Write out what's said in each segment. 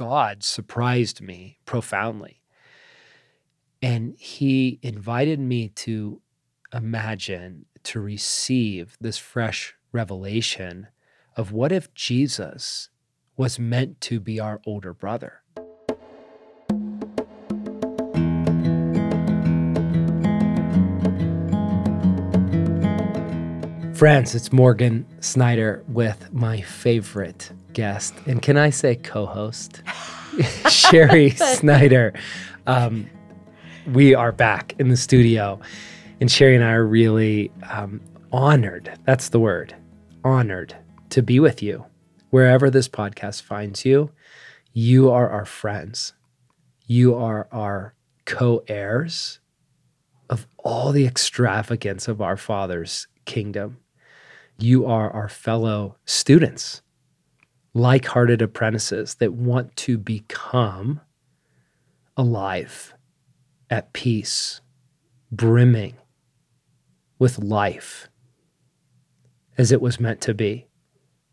God surprised me profoundly. And he invited me to imagine, to receive this fresh revelation of what if Jesus was meant to be our older brother? Friends, it's Morgan Snyder with my favorite guest. And can I say co host? Sherry Snyder. Um, we are back in the studio, and Sherry and I are really um, honored. That's the word honored to be with you. Wherever this podcast finds you, you are our friends. You are our co heirs of all the extravagance of our Father's kingdom you are our fellow students, like hearted apprentices that want to become alive, at peace, brimming with life as it was meant to be,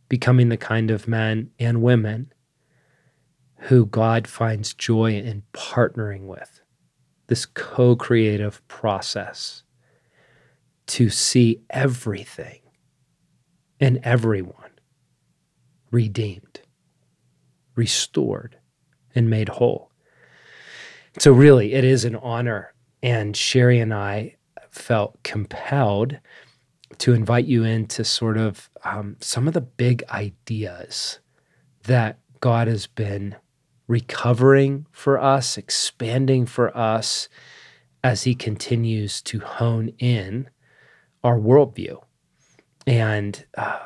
becoming the kind of men and women who God finds joy in partnering with. This co creative process to see everything and everyone redeemed, restored, and made whole. So, really, it is an honor. And Sherry and I felt compelled to invite you into sort of um, some of the big ideas that God has been recovering for us, expanding for us as He continues to hone in our worldview. And uh,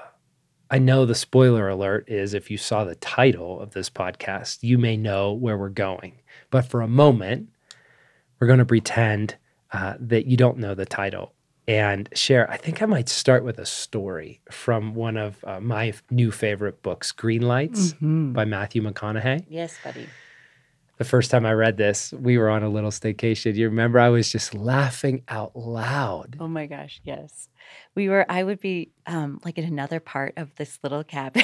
I know the spoiler alert is if you saw the title of this podcast, you may know where we're going. But for a moment, we're going to pretend uh, that you don't know the title and share. I think I might start with a story from one of uh, my new favorite books, Green Lights mm-hmm. by Matthew McConaughey. Yes, buddy the first time I read this, we were on a little staycation. You remember I was just laughing out loud. Oh my gosh, yes. We were I would be um like in another part of this little cabin.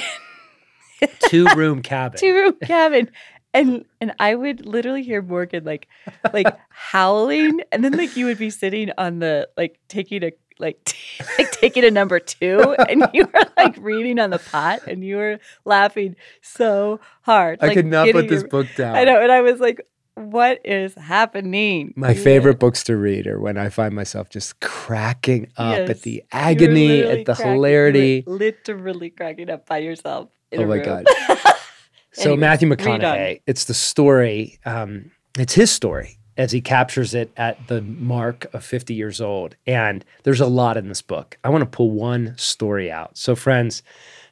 Two room cabin. Two room cabin. And and I would literally hear Morgan like like howling and then like you would be sitting on the like taking a like like taking a number two and you were like reading on the pot and you were laughing so hard. I like, could not put this your, book down. I know, and I was like, what is happening? My yeah. favorite books to read are when I find myself just cracking up yes. at the agony, at the cracking, hilarity. literally cracking up by yourself. oh my god. so anyway, Matthew McConaughey, it's the story. Um, it's his story as he captures it at the mark of 50 years old. And there's a lot in this book. I want to pull one story out. So, friends,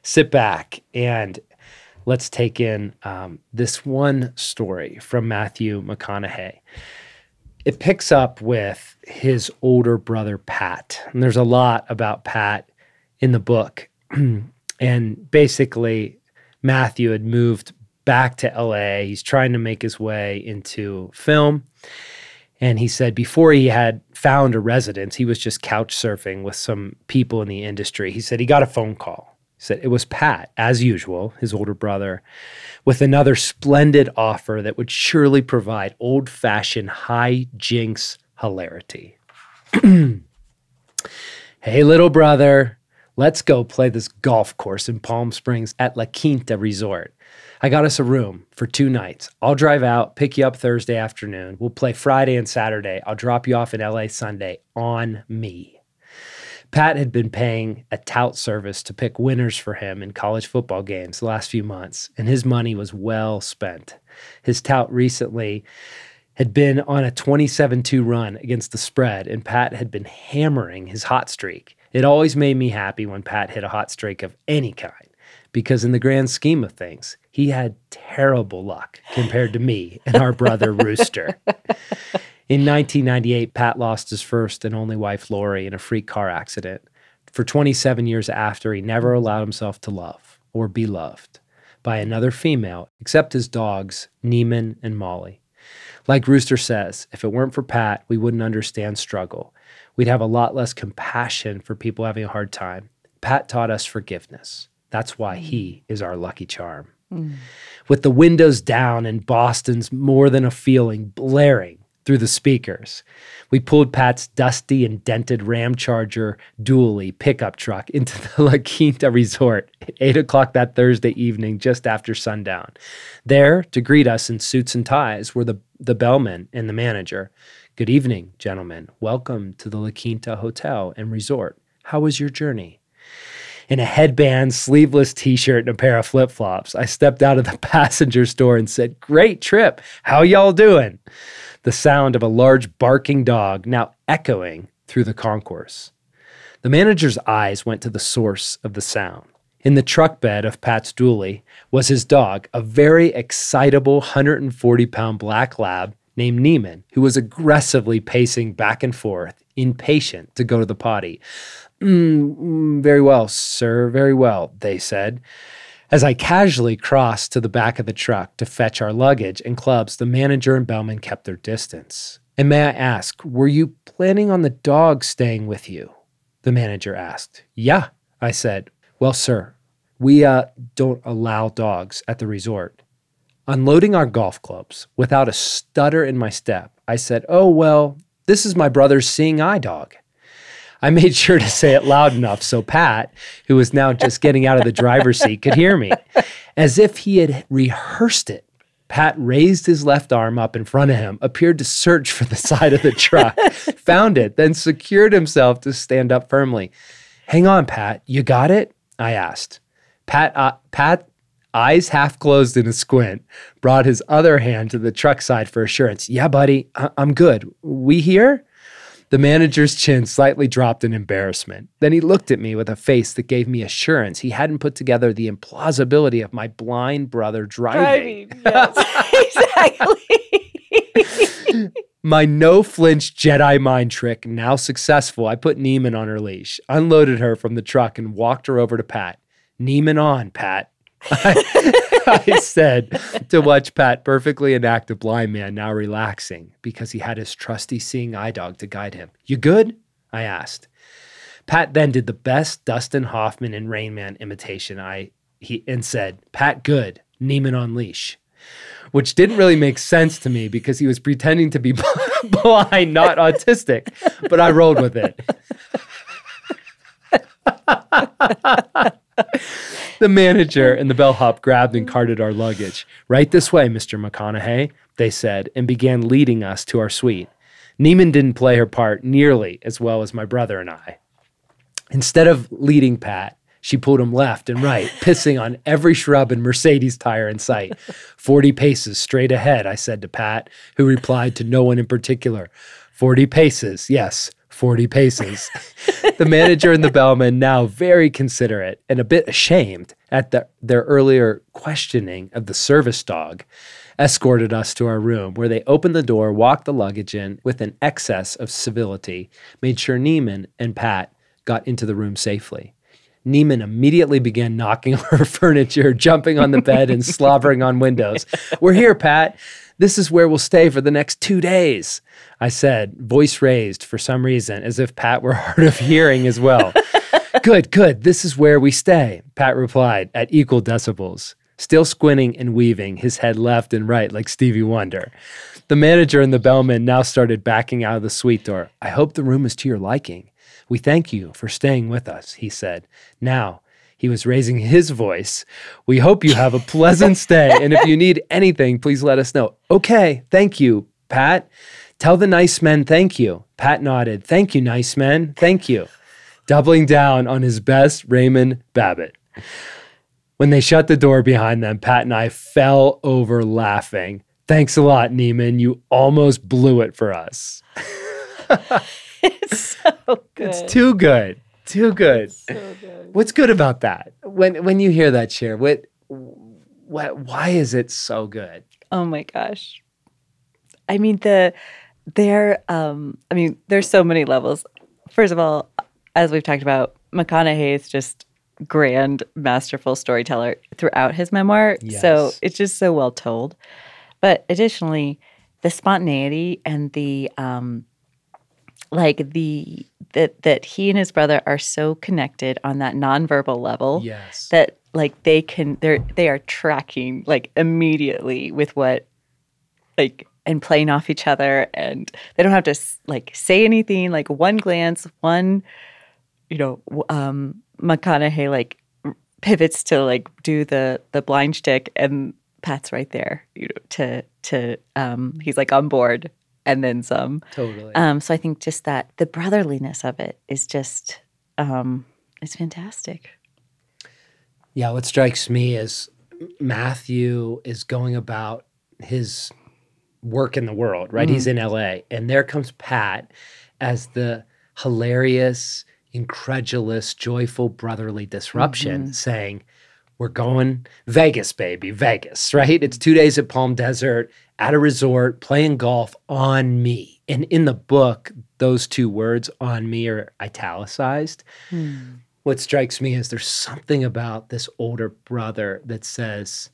sit back and let's take in um, this one story from Matthew McConaughey. It picks up with his older brother, Pat. And there's a lot about Pat in the book. and basically, Matthew had moved back to LA. He's trying to make his way into film. And he said before he had found a residence, he was just couch surfing with some people in the industry. He said he got a phone call. He said it was Pat, as usual, his older brother, with another splendid offer that would surely provide old fashioned high jinks hilarity. hey, little brother, let's go play this golf course in Palm Springs at La Quinta Resort. I got us a room for two nights. I'll drive out, pick you up Thursday afternoon. We'll play Friday and Saturday. I'll drop you off in LA Sunday on me. Pat had been paying a tout service to pick winners for him in college football games the last few months, and his money was well spent. His tout recently had been on a 27 2 run against the spread, and Pat had been hammering his hot streak. It always made me happy when Pat hit a hot streak of any kind because in the grand scheme of things, he had terrible luck compared to me and our brother Rooster. In 1998, Pat lost his first and only wife, Lori, in a freak car accident. For 27 years after, he never allowed himself to love or be loved by another female except his dogs, Neiman and Molly. Like Rooster says, if it weren't for Pat, we wouldn't understand struggle. We'd have a lot less compassion for people having a hard time. Pat taught us forgiveness. That's why mm. he is our lucky charm. Mm. With the windows down and Boston's more than a feeling blaring through the speakers, we pulled Pat's dusty and dented Ram Charger dually pickup truck into the La Quinta Resort at 8 o'clock that Thursday evening, just after sundown. There, to greet us in suits and ties, were the, the bellman and the manager. Good evening, gentlemen. Welcome to the La Quinta Hotel and Resort. How was your journey? In a headband, sleeveless t shirt, and a pair of flip flops. I stepped out of the passenger store and said, Great trip. How y'all doing? The sound of a large barking dog now echoing through the concourse. The manager's eyes went to the source of the sound. In the truck bed of Pat's dually was his dog, a very excitable 140 pound black lab named Neiman, who was aggressively pacing back and forth, impatient to go to the potty. Mm, mm, very well, sir, very well, they said. As I casually crossed to the back of the truck to fetch our luggage and clubs, the manager and bellman kept their distance. And may I ask, were you planning on the dog staying with you? The manager asked. Yeah, I said. Well, sir, we uh, don't allow dogs at the resort. Unloading our golf clubs without a stutter in my step, I said, Oh, well, this is my brother's seeing eye dog. I made sure to say it loud enough so Pat, who was now just getting out of the driver's seat, could hear me. As if he had rehearsed it, Pat raised his left arm up in front of him, appeared to search for the side of the truck, found it, then secured himself to stand up firmly. Hang on, Pat, you got it? I asked. Pat, uh, Pat, eyes half closed in a squint, brought his other hand to the truck side for assurance. Yeah, buddy, I- I'm good. We here? The manager's chin slightly dropped in embarrassment. Then he looked at me with a face that gave me assurance he hadn't put together the implausibility of my blind brother driving. Driving. Yes, exactly. My no flinch Jedi mind trick now successful, I put Neiman on her leash, unloaded her from the truck, and walked her over to Pat. Neiman on, Pat. I, I said to watch Pat perfectly enact a blind man now relaxing because he had his trusty seeing eye dog to guide him. You good? I asked. Pat then did the best Dustin Hoffman and Rain Man imitation. I he and said, "Pat, good. Neiman on leash." Which didn't really make sense to me because he was pretending to be blind, not autistic. But I rolled with it. the manager and the bellhop grabbed and carted our luggage. Right this way, Mr. McConaughey, they said, and began leading us to our suite. Neiman didn't play her part nearly as well as my brother and I. Instead of leading Pat, she pulled him left and right, pissing on every shrub and Mercedes tire in sight. 40 paces straight ahead, I said to Pat, who replied to no one in particular. 40 paces, yes, 40 paces. the manager and the bellman, now very considerate and a bit ashamed at the, their earlier questioning of the service dog, escorted us to our room where they opened the door, walked the luggage in with an excess of civility, made sure Neiman and Pat got into the room safely. Neiman immediately began knocking over furniture, jumping on the bed, and slobbering on windows. We're here, Pat. This is where we'll stay for the next two days. I said, voice raised for some reason, as if Pat were hard of hearing as well. good, good. This is where we stay, Pat replied at equal decibels, still squinting and weaving, his head left and right like Stevie Wonder. The manager and the bellman now started backing out of the suite door. I hope the room is to your liking. We thank you for staying with us, he said. Now, he was raising his voice. We hope you have a pleasant stay. And if you need anything, please let us know. Okay, thank you, Pat. Tell the nice men thank you. Pat nodded. Thank you, nice men. Thank you. Doubling down on his best Raymond Babbitt. When they shut the door behind them, Pat and I fell over laughing. Thanks a lot, Neiman. You almost blew it for us. it's so good. It's too good. Too good. so good. What's good about that? When when you hear that, share what what why is it so good? Oh my gosh. I mean the there um I mean there's so many levels. First of all, as we've talked about, McConaughey is just grand, masterful storyteller throughout his memoir. So it's just so well told. But additionally, the spontaneity and the um like the that that he and his brother are so connected on that nonverbal level Yes. that like they can they're they are tracking like immediately with what like and playing off each other and they don't have to like say anything like one glance one you know um mcconaughey like pivots to like do the the blind stick and pat's right there you know to to um he's like on board and then some totally. um so i think just that the brotherliness of it is just um it's fantastic Yeah, what strikes me is Matthew is going about his work in the world, right? He's in LA, and there comes Pat as the hilarious, incredulous, joyful, brotherly disruption saying, We're going Vegas, baby, Vegas, right? It's two days at Palm Desert at a resort playing golf on me. And in the book, those two words on me are italicized what strikes me is there's something about this older brother that says,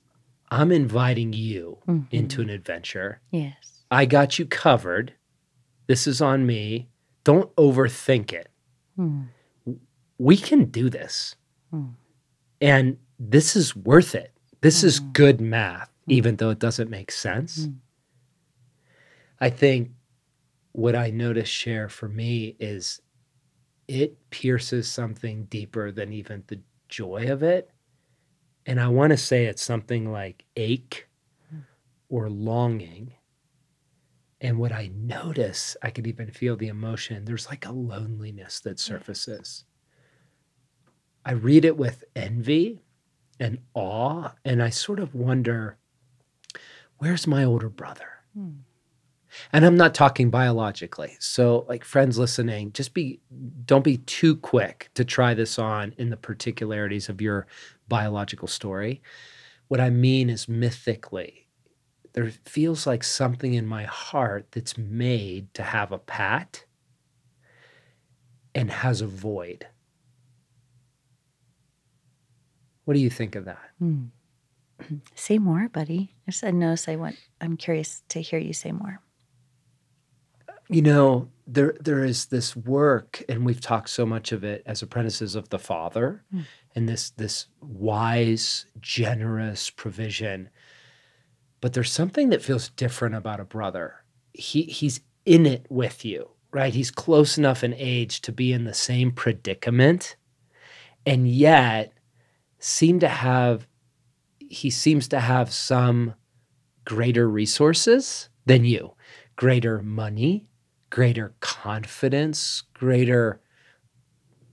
I'm inviting you into an adventure. yes I got you covered. This is on me. Don't overthink it. Hmm. We can do this. Hmm. And this is worth it. This is good math, even though it doesn't make sense. Hmm. I think what I notice share for me is it pierces something deeper than even the joy of it. And I want to say it's something like ache or longing. And what I notice, I could even feel the emotion. There's like a loneliness that surfaces. I read it with envy and awe, and I sort of wonder where's my older brother? And I'm not talking biologically. So, like friends listening, just be don't be too quick to try this on in the particularities of your biological story. What I mean is mythically, there feels like something in my heart that's made to have a pat and has a void. What do you think of that? Hmm. Say more, buddy. I said no. Say what? I'm curious to hear you say more. you know there there is this work and we've talked so much of it as apprentices of the father Mm. and this this wise generous provision but there's something that feels different about a brother he he's in it with you right he's close enough in age to be in the same predicament and yet seem to have he seems to have some greater resources than you. Greater money greater confidence, greater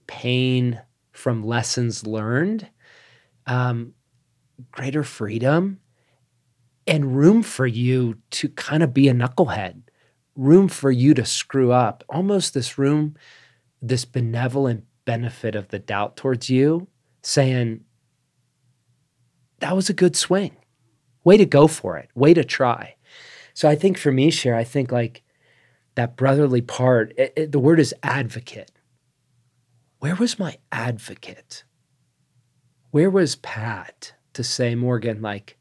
pain from lessons learned, um, greater freedom, and room for you to kind of be a knucklehead, room for you to screw up, almost this room, this benevolent benefit of the doubt towards you, saying, that was a good swing. Way to go for it. Way to try. So I think for me, Cher, I think like that brotherly part, it- it- the word is advocate. Where was my advocate? Where was Pat to say, Morgan, like,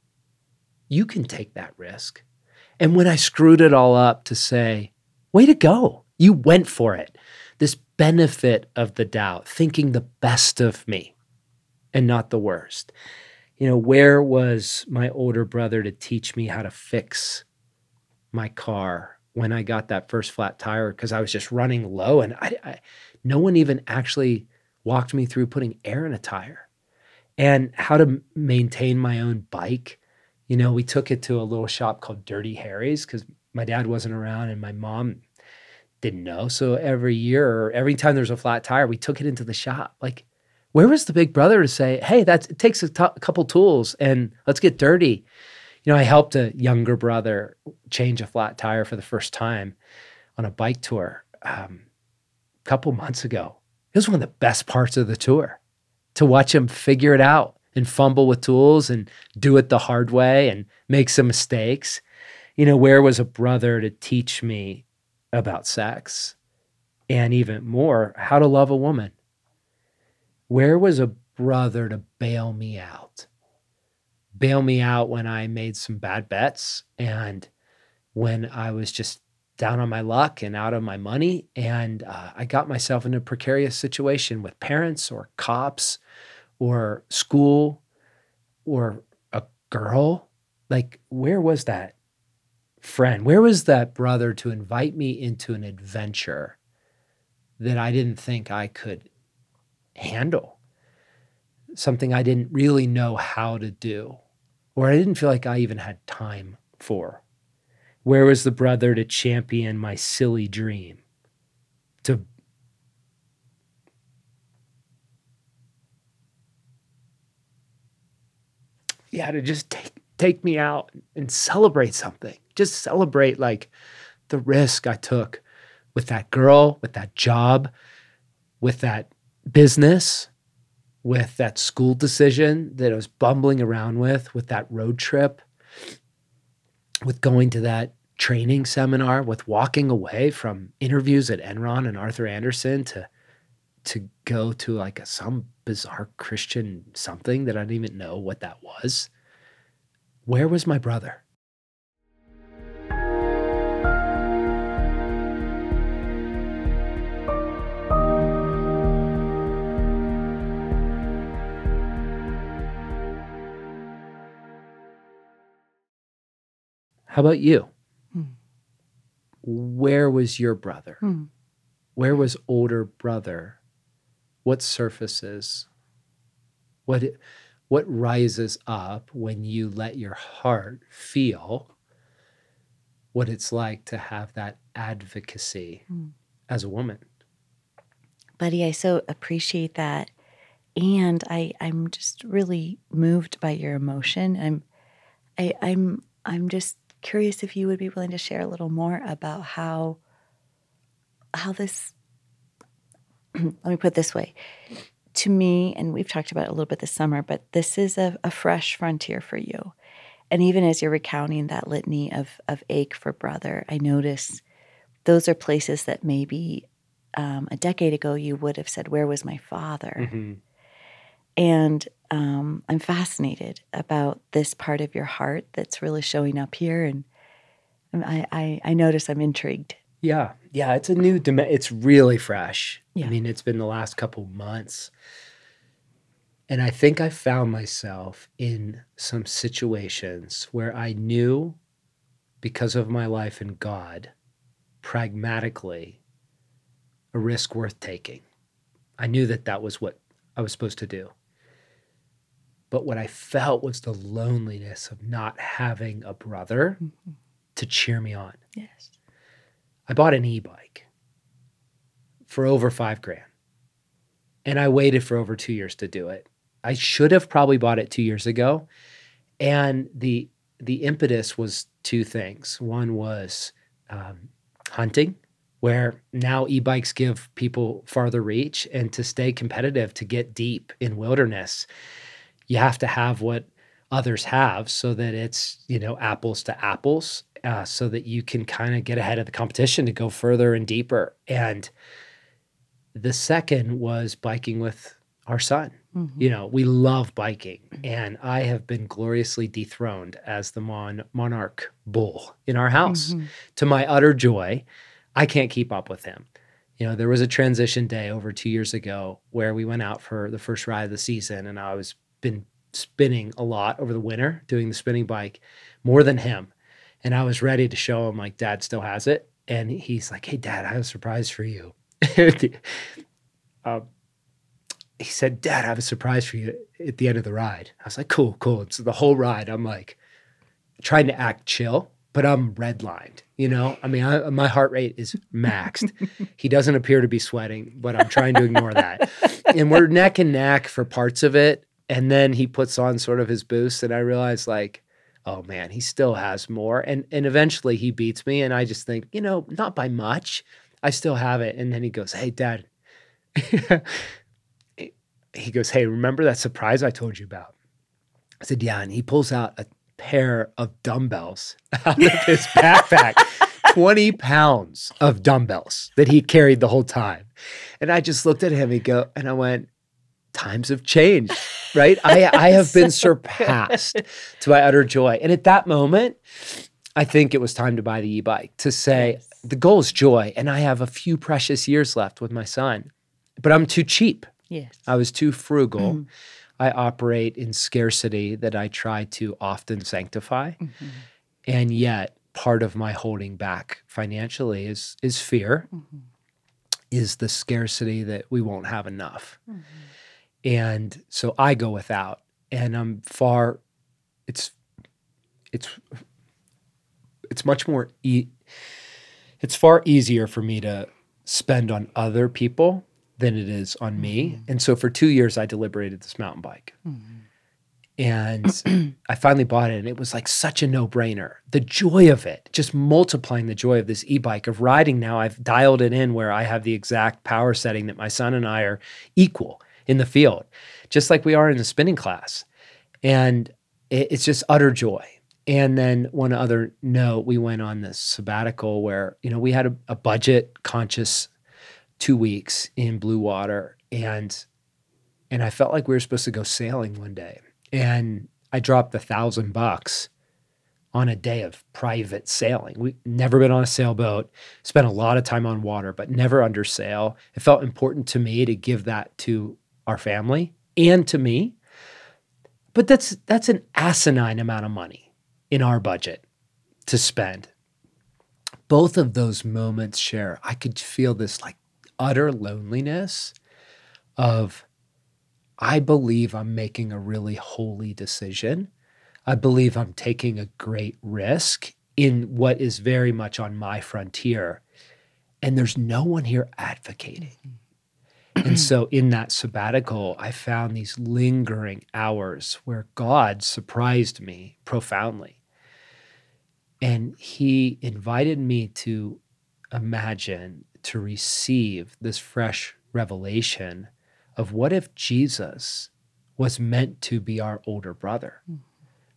you can take that risk? And when I screwed it all up, to say, way to go. You went for it. This benefit of the doubt, thinking the best of me and not the worst. You know, where was my older brother to teach me how to fix my car when I got that first flat tire because I was just running low and I, I no one even actually walked me through putting air in a tire and how to maintain my own bike. You know, we took it to a little shop called Dirty Harry's because my dad wasn't around and my mom didn't know. So every year every time there's a flat tire, we took it into the shop. Like, where was the big brother to say, hey, that's, it takes a couple tools and let's get dirty? You know, I helped a younger brother change a flat tire for the first time on a bike tour um, a couple months ago. It was one of the best parts of the tour to watch him figure it out and fumble with tools and do it the hard way and make some mistakes. You know, where was a brother to teach me about sex and even more, how to love a woman? Where was a brother to bail me out? Bail me out when I made some bad bets and when I was just down on my luck and out of my money. And uh, I got myself in a precarious situation with parents or cops or school or a girl. Like, where was that friend? Where was that brother to invite me into an adventure that I didn't think I could handle? Something I didn't really know how to do, or I didn't feel like I even had time for. Where was the brother to champion my silly dream? To yeah, to just take take me out and celebrate something. Just celebrate like the risk I took with that girl, with that job, with that business, with that school decision that I was bumbling around with, with that road trip, with going to that training seminar, with walking away from interviews at Enron and Arthur Andersen to to go to like a, some bizarre Christian something that I didn't even know what that was. Where was my brother? How about you? Hmm. Where was your brother? Hmm. Where was older brother? What surfaces? What what rises up when you let your heart feel what it's like to have that advocacy Hmm. as a woman? Buddy, I so appreciate that. And I, I'm just really moved by your emotion. I'm I, I'm I'm just curious if you would be willing to share a little more about how how this let me put it this way. To me, and we've talked about it a little bit this summer, but this is a, a fresh frontier for you. And even as you're recounting that litany of of ache for brother, I notice those are places that maybe um, a decade ago you would have said, "Where was my father?" Mhm. And um, I'm fascinated about this part of your heart that's really showing up here, and I I, I notice I'm intrigued. Yeah, yeah, it's a new dim- It's really fresh. Yeah. I mean, it's been the last couple months, and I think I found myself in some situations where I knew, because of my life in God, pragmatically, a risk worth taking. I knew that that was what I was supposed to do. But what I felt was the loneliness of not having a brother to cheer me on. Yes. I bought an e-bike for over five grand. And I waited for over two years to do it. I should have probably bought it two years ago. And the the impetus was two things. One was um, hunting, where now e-bikes give people farther reach, and to stay competitive, to get deep in wilderness, you have to have what others have, so that it's you know apples to apples, uh, so that you can kind of get ahead of the competition to go further and deeper. And the second was biking with our son. Mhm. You know, we love biking, and I have been gloriously dethroned as the mon- monarch bull in our house. Mhm. To my utter joy, I can't keep up with him. You know, there was a transition day over two years ago where we went out for the first ride of the season, and I was been spinning a lot over the winter, doing the spinning bike more than him. And I was ready to show him like dad still has it. And he's like, Hey dad, I have a surprise for you. um, he said, Dad, I have a surprise for you at the end of the ride. I was like, Cool, cool. And so the whole ride, I'm like trying to act chill, but I'm redlined. You know, I mean, I, my heart rate is maxed. he doesn't appear to be sweating, but I'm trying to ignore that. And we're neck and neck for parts of it. And then he puts on sort of his boost, and I realize, like, oh man, he still has more. And and eventually he beats me, and I just think, you know, not by much. I still have it. And then he goes, Hey, Dad. he goes, Hey, remember that surprise I told you about? I said, Yeah. And he pulls out a pair of dumbbells out of his backpack. 20 pounds of dumbbells that he carried the whole time. And I just looked at him and go, and I went, times have changed, right? I, I have been surpassed to my utter joy. And at that moment, I think it was time to buy the e-bike to say, Yes. the goal is joy. And I have a few precious years left with my son, but I'm too cheap. Yes. I was too frugal. I operate in scarcity that I try to often sanctify. Mm-hmm. And yet, part of my holding back financially is is fear, Mm-hmm. is the scarcity that we won't have enough. Mm-hmm. And so I go without and I'm far it's it's it's much more e- it's far easier for me to spend on other people than it is on me. And so for 2 years I deliberated this mountain bike. And I finally bought it and it was like such a no-brainer. The joy of it, just multiplying the joy of this e-bike of riding now. I've dialed it in where I have the exact power setting that my son and I are equal in the field, just like we are in the spinning class. And it's just utter joy. And then one other note, we went on this sabbatical where, you know, we had a, a budget conscious two weeks in blue water and and I felt like we were supposed to go sailing one day. And I dropped a thousand bucks on a day of private sailing. We never been on a sailboat, spent a lot of time on water, but never under sail. It felt important to me to give that to our family and to me. But that's that's an asinine amount of money in our budget to spend. Both of those moments share, I could feel this like utter loneliness of I believe I'm making a really holy decision. I believe I'm taking a great risk in what is very much on my frontier. And there's no one here advocating. Mm-hmm. And mm. so in that sabbatical, I found these lingering hours where God surprised me profoundly. And he invited me to imagine, to receive this fresh revelation of what if Jesus was meant to be our older brother? Mm.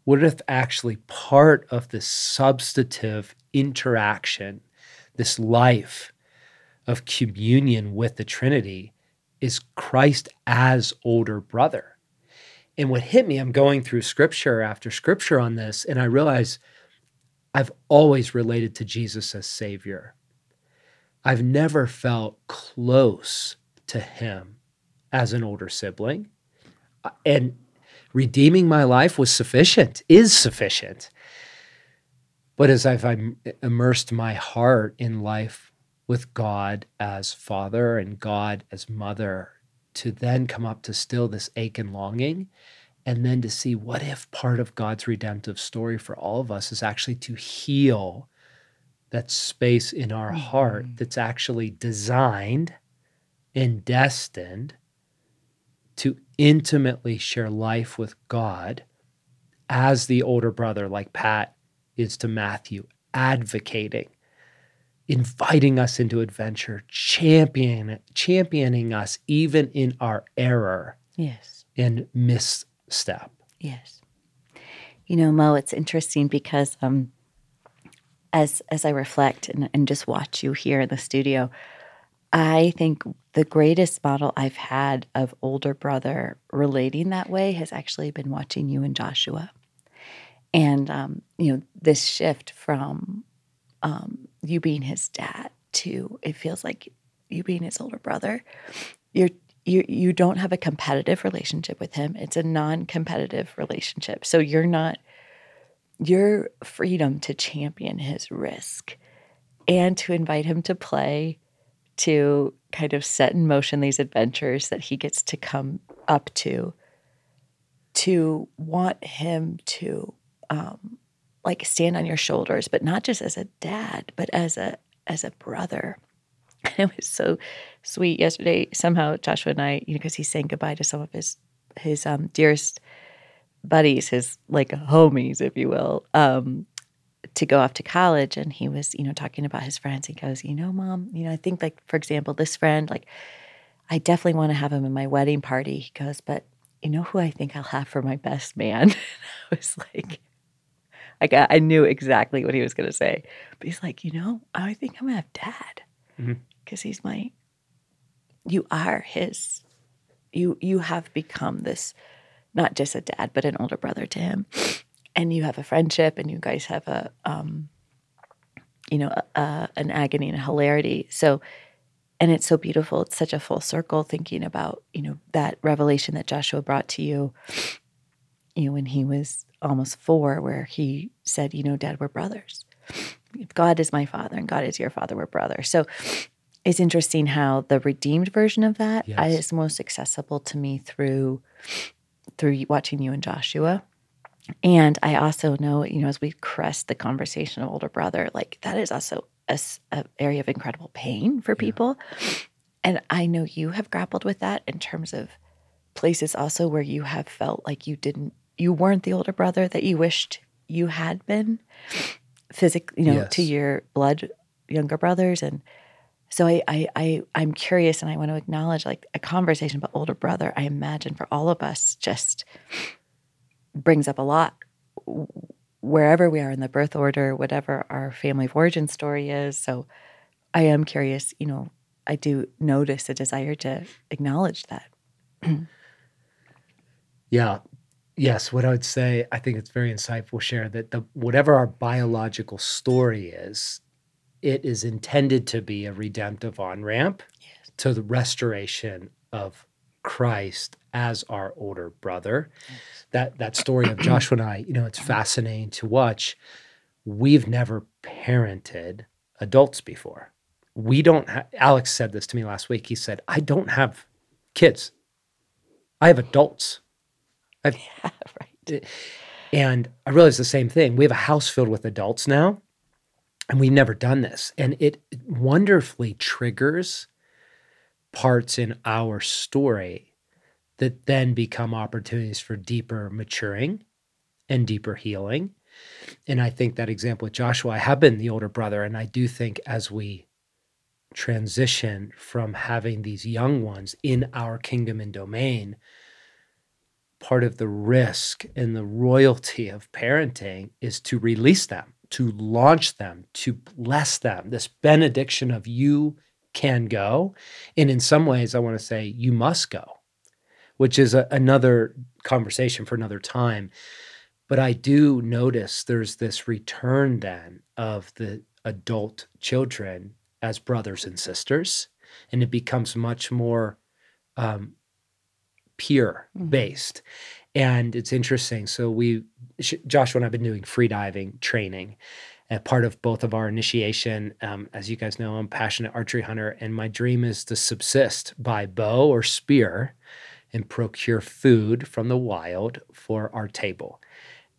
What if actually part of this substantive interaction, this life of communion with the Trinity, is Christ as older brother? And what hit me, I'm going through scripture after scripture on this, and I realize I've always related to Jesus as Savior. I've never felt close to Him as an older sibling. And redeeming my life was sufficient, is sufficient. But as I've im- immersed my heart in life with God as Father and God as Mother, to then come up to still this ache and longing, and then to see what if part of God's redemptive story for all of us is actually to heal that space in our mm-hmm. heart that's actually designed and destined to intimately share life with God as the older brother, like Pat is to Matthew, advocating, inviting us into adventure, championing, championing us even in our error Yes. and misstep. Yes. You know, Mo, it's interesting because um as as I reflect and, and just watch you here in the studio, I think the greatest model I've had of older brother relating that way has actually been watching you and Joshua. And um, you know, this shift from um, you being his dad to it feels like you being his older brother. You're you you don't have a competitive relationship with him. It's a non-competitive relationship. So you're not your freedom to champion his risk and to invite him to play to kind of set in motion these adventures that he gets to come up to to want him to um, like stand on your shoulders but not just as a dad but as a as a brother. It was so sweet yesterday. Somehow joshua and i you know because he's saying goodbye to some of his his um, dearest buddies his like homies if you will um, to go off to college. And he was you know talking about his friends he goes you know mom you know i think like for example this friend like i definitely want to have him in my wedding party. He goes but you know who i think i'll have for my best man? I was like I got, I knew exactly what he was going to say. But he's like you know i think i'm going to have dad. Because he's my you are his. You you have become this not just a dad but an older brother to him. And you have a friendship and you guys have a um you know, uh, an agony and a hilarity. So, and it's so beautiful. It's such a full circle thinking about, you know, that revelation that Joshua brought to you, you know, when he was almost four, where he said, you know, Dad, we're brothers. God is my father and God is your father. We're brothers. So it's interesting how the redeemed version of that Yes. is most accessible to me through through watching you and Joshua. And I also know, you know, as we crest the conversation of older brother, like that is also a, a area of incredible pain for people. And I know you have grappled with that in terms of places also where you have felt like you didn't, you weren't the older brother that you wished you had been physically, you know, to your blood younger brothers. And so I, I, I, I'm curious and I want to acknowledge like a conversation about older brother, I imagine for all of us just brings up a lot wherever we are in the birth order, whatever our family of origin story is. So I am curious, you know, I do notice a desire to acknowledge that. Yeah. Yes, what I would say, I think it's very insightful, share that the whatever our biological story is, it is intended to be a redemptive on ramp Yes. to the restoration of Christ as our older brother. That that story of Joshua and I, you know, it's fascinating to watch. We've never parented adults before. We don't. Ha- Alex said this to me last week. He said, "I don't have kids. I have adults." right. And I realized the same thing. We have a house filled with adults now, and we've never done this. And it wonderfully triggers parts in our story that then become opportunities for deeper maturing and deeper healing. And I think that example with Joshua, I have been the older brother. And I do think as we transition from having these young ones in our kingdom and domain, part of the risk and the royalty of parenting is to release them, to launch them, to bless them. This benediction of you can go. And in some ways, I want to say you must go, which is a, another conversation for another time. But I do notice there's this return then of the adult children as brothers and sisters, and it becomes much more um, peer Mhm. based. And it's interesting. So we, Sh- Joshua and I've been doing free diving training. A part of both of our initiation, um, as you guys know, I'm a passionate archery hunter, and my dream is to subsist by bow or spear and procure food from the wild for our table.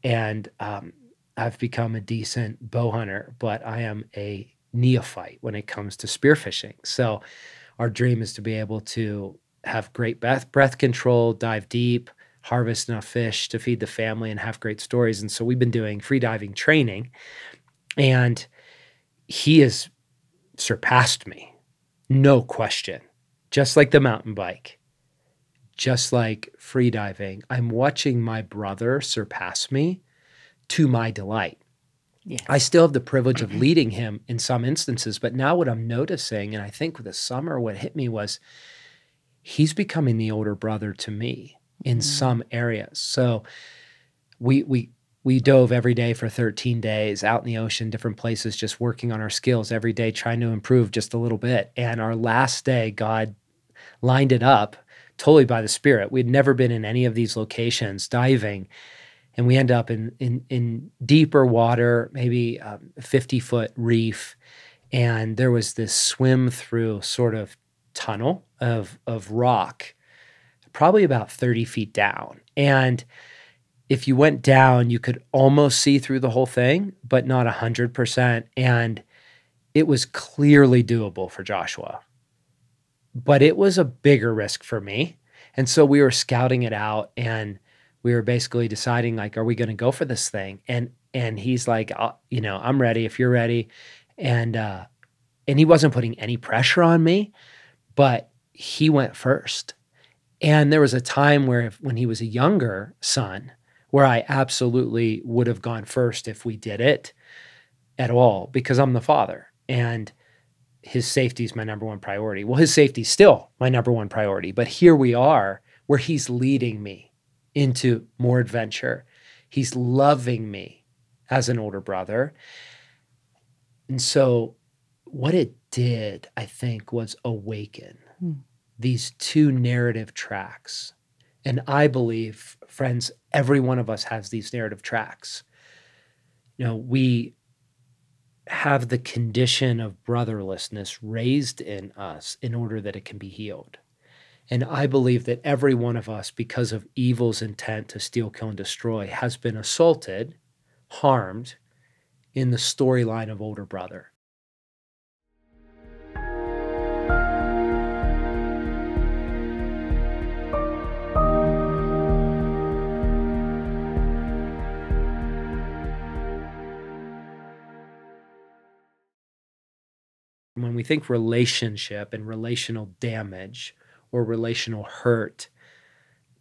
And um, I've become a decent bow hunter, but I am a neophyte when it comes to spearfishing. So our dream is to be able to have great breath, breath control, dive deep, harvest enough fish to feed the family, and have great stories. And so we've been doing free diving training, and he has surpassed me, no question. Just like the mountain bike, just like free diving, I'm watching my brother surpass me to my delight. I still have the privilege of leading him in some instances, but now what I'm noticing, and I think with the summer what hit me was he's becoming the older brother to me in Mhm. some areas. So we we we dove every day for 13 days out in the ocean, different places, just working on our skills every day, trying to improve just a little bit. And our last day, God lined it up totally by the Spirit. We'd never been in any of these locations diving and we end up in in, in deeper water, maybe um, 50 foot reef, and there was this swim through sort of tunnel of of rock, probably about 30 feet down, and if you went down, you could almost see through the whole thing, but not 100%. And it was clearly doable for Joshua. But it was a bigger risk for me. And so we were scouting it out and we were basically deciding like are we going to go for this thing? And and he's like, you know, I'm ready if you're ready. And uh and he wasn't putting any pressure on me, but he went first. And there was a time where if, when he was a younger son, where I absolutely would have gone first if we did it at all because I'm the father and his safety is my number one priority. Well, his safety is still my number one priority, but here we are where he's leading me into more adventure. He's loving me as an older brother. And so, what it did, I think, was awaken Hmm. these two narrative tracks. And I believe, friends, every one of us has these narrative tracks. You know, we have the condition of brotherlessness raised in us in order that it can be healed. And I believe that every one of us, because of evil's intent to steal, kill, and destroy, has been assaulted, harmed in the storyline of older brother. Think relationship and relational damage or relational hurt,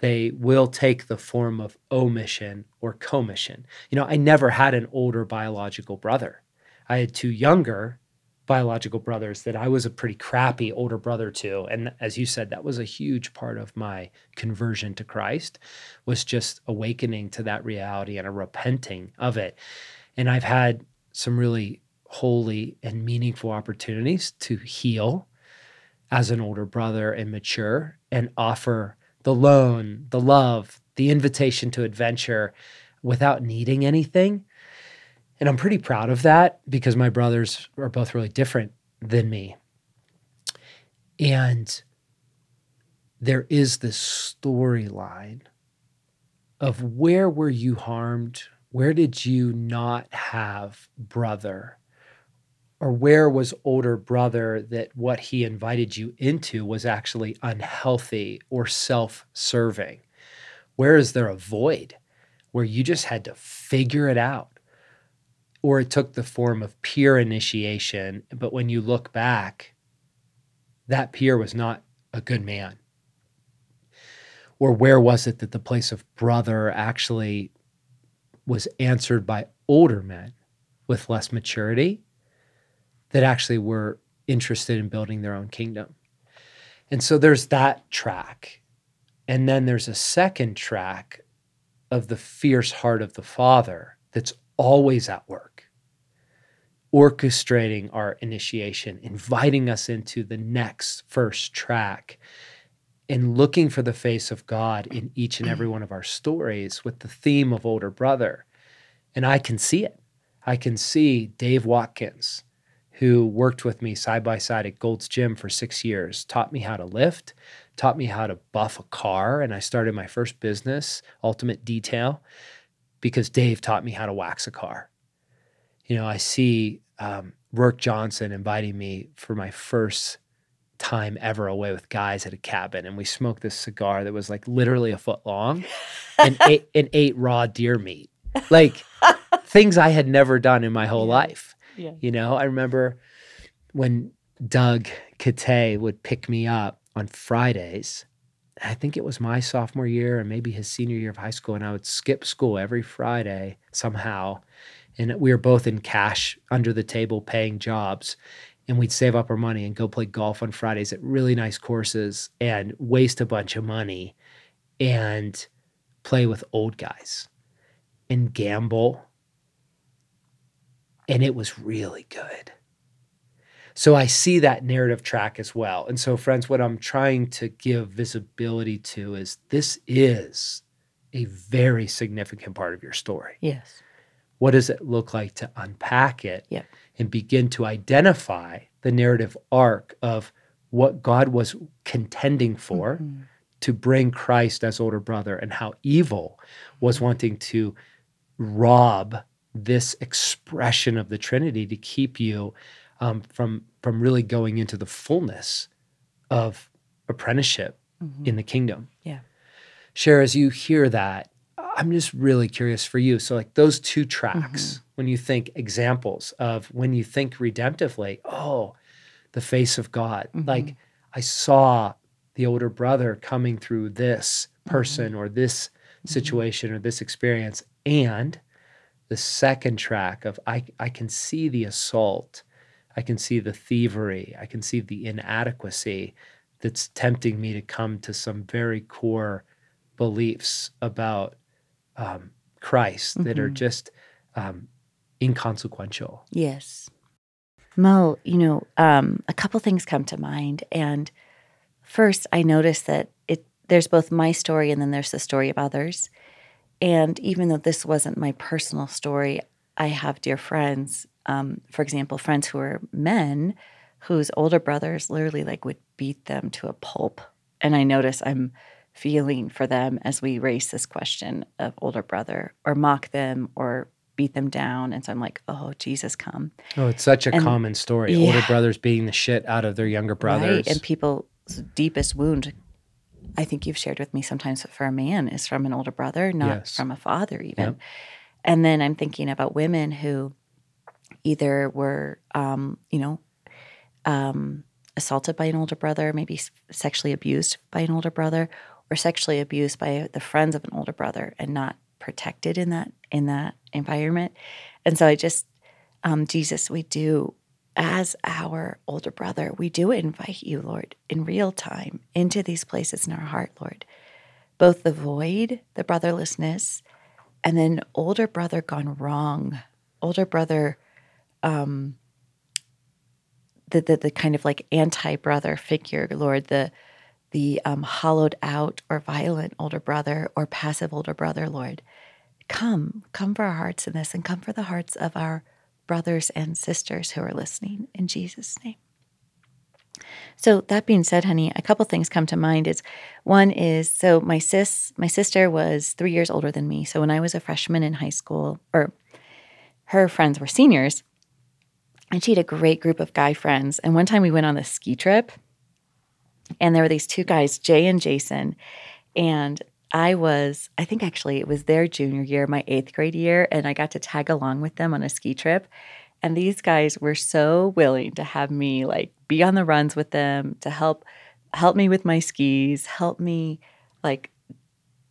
they will take the form of omission or commission. You know, I never had an older biological brother. I had two younger biological brothers that I was a pretty crappy older brother to. And as you said, that was a huge part of my conversion to Christ was just awakening to that reality and a repenting of it. And I've had some really holy and meaningful opportunities to heal as an older brother and mature and offer the loan, the love, the invitation to adventure without needing anything. And I'm pretty proud of that because my brothers are both really different than me. And there is this storyline of where were you harmed? Where did you not have brother? Or where was older brother that what he invited you into was actually unhealthy or self serving? Where is there a void where you just had to figure it out? Or it took the form of peer initiation, but when you look back, that peer was not a good man. Or where was it that the place of brother actually was answered by older men with less maturity that actually were interested in building their own kingdom? And so there's that track. And then there's a second track of the fierce heart of the Father that's always at work, orchestrating our initiation, inviting us into the next first track, and looking for the face of God in each and every one of our stories with the theme of older brother. And I can see it. I can see Dave Watkins, who worked with me side by side at Gold's Gym for six years, taught me how to lift, taught me how to buff a car. And I started my first business, Ultimate Detail, because Dave taught me how to wax a car. You know, I see um, Rourke Johnson inviting me for my first time ever away with guys at a cabin. And we smoked this cigar that was like literally a foot long and, ate, and ate raw deer meat. Like things I had never done in my whole life. Yeah. You know, I remember when Doug Kate would pick me up on Fridays. I think it was my sophomore year and maybe his senior year of high school. And I would skip school every Friday somehow. And we were both in cash under the table paying jobs. And we'd save up our money and go play golf on Fridays at really nice courses and waste a bunch of money and play with old guys and gamble and it was really good. So I see that narrative track as well. And so, friends, what I'm trying to give visibility to is this is a very significant part of your story. Yes. What does it look like to unpack it Yeah. and begin to identify the narrative arc of what God was contending for Mhm. to bring Christ as older brother and how evil was wanting to rob this expression of the Trinity to keep you um, from from really going into the fullness of apprenticeship Mhm. in the kingdom. Yeah. Cher, as you hear that, I'm just really curious for you. So, like those two tracks, when you think examples of when you think redemptively, oh, the face of God. Mhm. Like I saw the older brother coming through this person or this situation or this experience. And the second track of I, I can see the assault, I can see the thievery, I can see the inadequacy that's tempting me to come to some very core beliefs about um, Christ that are Mhm. just um, inconsequential. Yes. Mo, you know, um, a couple things come to mind. And first, I noticed that it there's both my story and then there's the story of others. And even though this wasn't my personal story, I have dear friends, um, for example, friends who are men whose older brothers literally like would beat them to a pulp. And I notice I'm feeling for them as we raise this question of older brother or mock them or beat them down. And so I'm like, oh, Jesus, come. Oh, it's such a And- common story. yeah. Older brothers beating the shit out of their younger brothers. Right? And people's deepest wound, I think you've shared with me sometimes for a man, is from an older brother, not Yes. from a father, even. Yep. And then I'm thinking about women who either were, um, you know, um, assaulted by an older brother, maybe sexually abused by an older brother, or sexually abused by the friends of an older brother, and not protected in that in that environment. And so I just, um, Jesus, we do as our older brother, we do invite you, Lord, in real time into these places in our heart, Lord. Both the void, the brotherlessness, and then older brother gone wrong, older brother, um, the the, the kind of like anti brother figure, Lord, the the um, hollowed out or violent older brother or passive older brother, Lord. Come, come for our hearts in this, and come for the hearts of our brothers and sisters who are listening in Jesus' name. So that being said, honey, a couple things come to mind. Is one is so my sis, my sister was three years older than me. So when I was a freshman in high school, or her friends were seniors, and she had a great group of guy friends. And one time we went on a ski trip, and there were these two guys, Jay and Jason, and I was, I think actually it was their junior year, my eighth grade year, and I got to tag along with them on a ski trip. And these guys were so willing to have me like be on the runs with them to help help me with my skis, help me like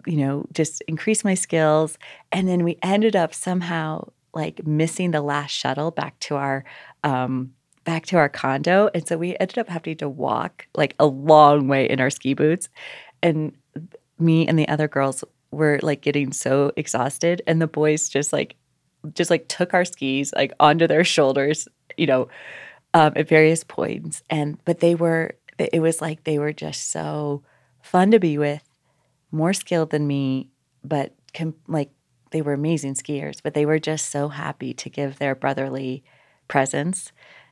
you know, just increase my skills. And then we ended up somehow like missing the last shuttle back to our um back to our condo. And so we ended up having to walk like a long way in our ski boots. And me and the other girls were like getting so exhausted and the boys just like just like took our skis like onto their shoulders you know um, at various points and but they were it was like they were just so fun to be with more skilled than me but com- like they were amazing skiers but they were just so happy to give their brotherly presence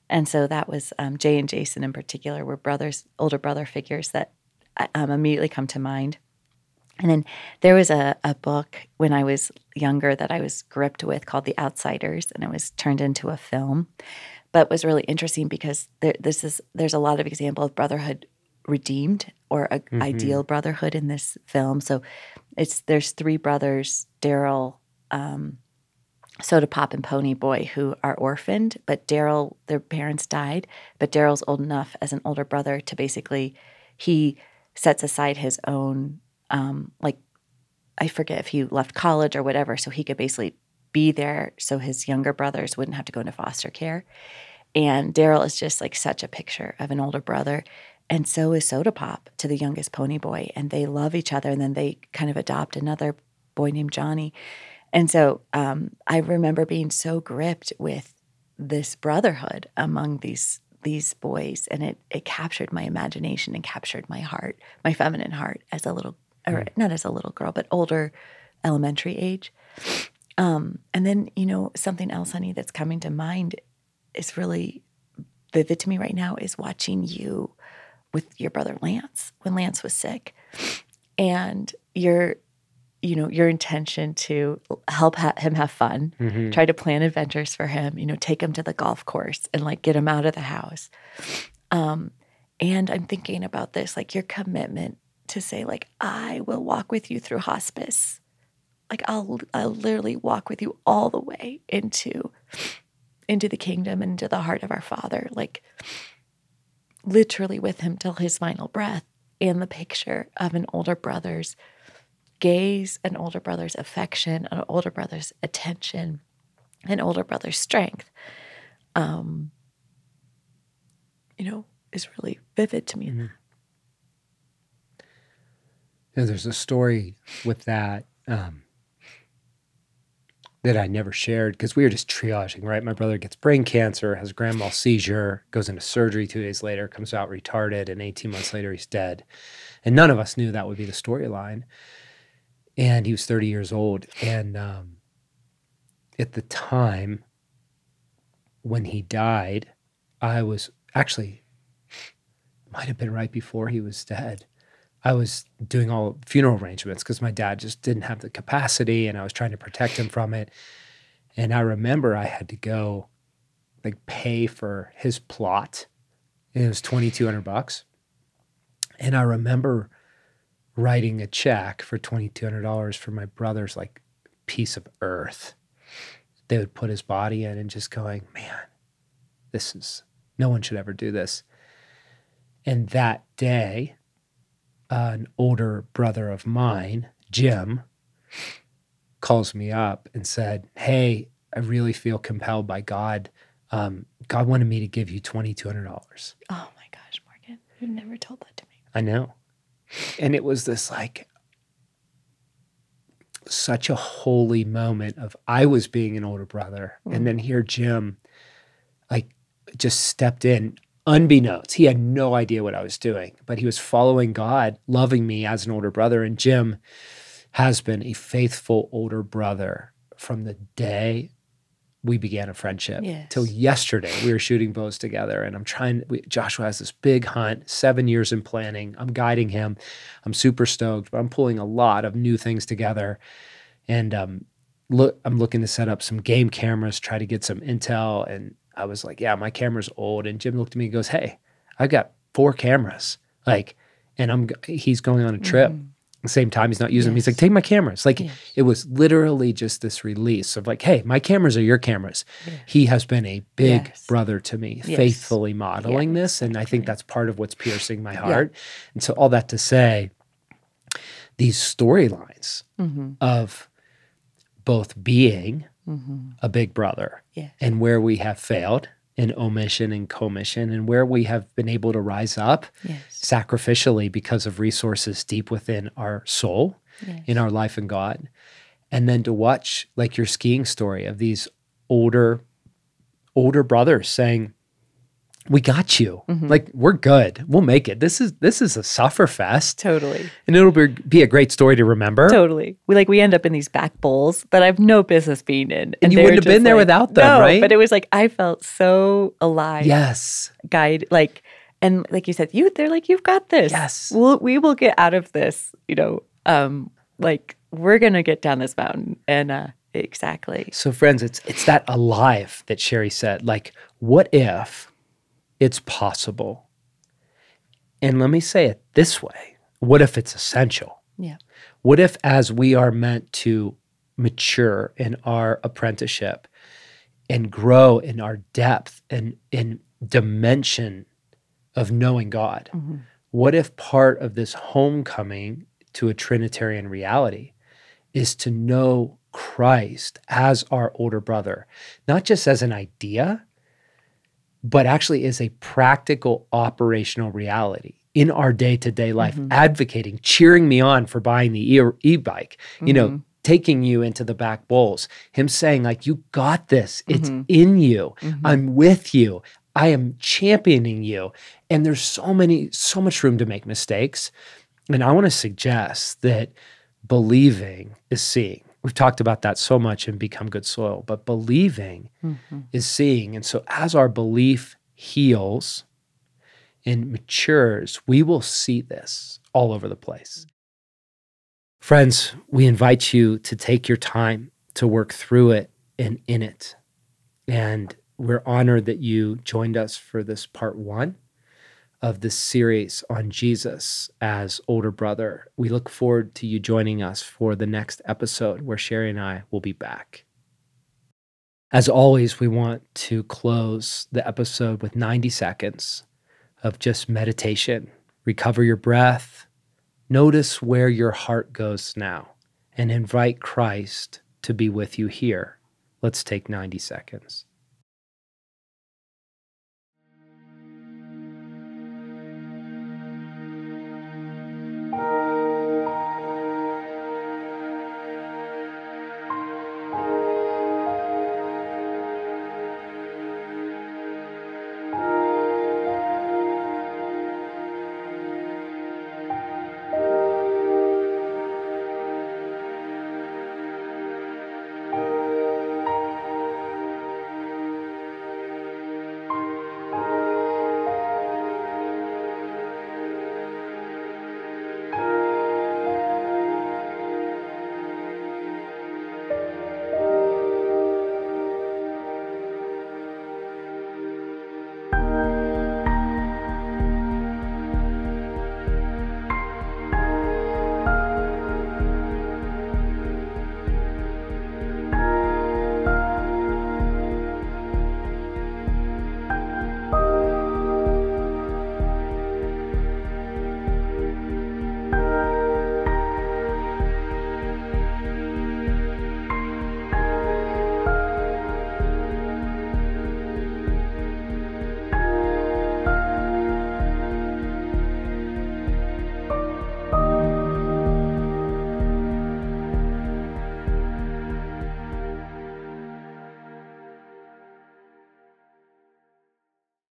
and so that was um, jay and jason in particular were brothers older brother figures that um, immediately come to mind and then there was a, a book when I was younger that I was gripped with called The Outsiders, and it was turned into a film. But was really interesting because there, this is there's a lot of example of brotherhood redeemed or a ideal brotherhood in this film. So it's there's three brothers, Daryl, um, Sodapop, and Ponyboy, who are orphaned. But Daryl, their parents died, but Daryl's old enough as an older brother to basically he sets aside his own um, like I forget if he left college or whatever, so he could basically be there so his younger brothers wouldn't have to go into foster care. And Daryl is just like such a picture of an older brother. And so is Sodapop to the youngest Ponyboy. And they love each other. And then they kind of adopt another boy named Johnny. And so um, I remember being so gripped with this brotherhood among these these boys and it it captured my imagination and captured my heart my feminine heart as a little or not as a little girl but older elementary age. Um, and then you know something else honey that's coming to mind is really vivid to me right now is watching you with your brother lance when lance was sick. And your you know your intention to help ha- him have fun Mhm. try to plan adventures for him you know take him to the golf course and like get him out of the house. Um and i'm thinking about this like your commitment to say like i will walk with you through hospice. Like i'll i'll literally walk with you all the way into into the kingdom and into the heart of our father like literally with him till his final breath. And the picture of an older brother's gaze, an older brother's affection, an older brother's attention, an older brother's strength, um, you know, is really vivid to me. Yeah, there's a story with that. Um, that I never shared because we were just triaging, right? My brother gets brain cancer, has a grand mal seizure, goes into surgery two days later, comes out retarded, and 18 months later, he's dead. And none of us knew that would be the storyline. And he was 30 years old. And um, at the time when he died, I was actually, might have been right before he was dead. I was doing all funeral arrangements because my dad just didn't have the capacity and I was trying to protect him from it. And I remember I had to go like pay for his plot. And it was 2200 bucks. And I remember writing a check for $2200 for my brother's like piece of earth. They would put his body in and just going, "Man, this is no one should ever do this." And that day, an older brother of mine, Jim, calls me up and said, Hey, I really feel compelled by God. Um, God wanted me to give you $2,200. Oh my gosh, Morgan, you never told that to me. I know. And it was this like such a holy moment of I was being an older brother. Mm. And then here Jim like just stepped in unbeknownst. He had no idea what I was doing, but he was following God, loving me as an older brother. And Jim has been a faithful older brother from the day we began a friendship Yes. till yesterday. We were shooting bows together, and I'm trying. We, Joshua has this big hunt, seven years in planning. I'm guiding him. I'm super stoked, but I'm pulling a lot of new things together, and um, look, I'm looking to set up some game cameras, try to get some intel. And I was like, "Yeah, my camera's old." And Jim looked at me and goes, "Hey, I've got four cameras, like, and I'm, he's going on a trip." Mhm. the same time he's not using them. He's Yes. like, take my cameras. Like Yes. it was literally just this release of like, hey, my cameras are your cameras. Yes. He has been a big Yes. brother to me, Yes. faithfully modeling Yes, this. And I think that's part of what's piercing my heart. And so all that to say, these storylines Mhm. of both being Mhm. a big brother Yes. and where we have failed in omission and commission and where we have been able to rise up Yes. sacrificially because of resources deep within our soul Yes. in our life in God. And then to watch like your skiing story of these older older brothers saying, "We got you. Mhm. Like we're good. We'll make it. This is this is a suffer fest, Totally. and it'll be, be a great story to remember." Totally. We like we end up in these back bowls that I have no business being in. And you wouldn't have been there like- without them, no, right? But it was like I felt so alive. Yes. Guide like and like you said, you they're like, You've got this. Yes. We'll we will get out of this, you know, um, like we're gonna get down this mountain. And uh exactly. So friends, it's it's that alive that Sherry said. Like, what if it's possible? And let me say it this way. What if it's essential? Yeah. What if, as we are meant to mature in our apprenticeship and grow in our depth and in dimension of knowing God, Mhm. what if part of this homecoming to a Trinitarian reality is to know Christ as our older brother, not just as an idea, but actually is a practical operational reality in our day to day life, Mhm. advocating, cheering me on for buying the e bike, you know, Mhm. taking you into the back bowls, him saying, like, you got this, it's Mhm. in you, Mhm. I'm with you. I am championing you. And there's so many, so much room to make mistakes. And I want to suggest that believing is seeing. We've talked about that so much and Become Good Soil, but believing Mhm. is seeing. And so as our belief heals and matures, we will see this all over the place. Friends, we invite you to take your time to work through it and in it. And we're honored that you joined us for this part one of this series on Jesus as older brother. We look forward to you joining us for the next episode where Sherry and I will be back. As always, we want to close the episode with 90 seconds of just meditation. Recover your breath. Notice where your heart goes now and invite Christ to be with you here. Let's take 90 seconds.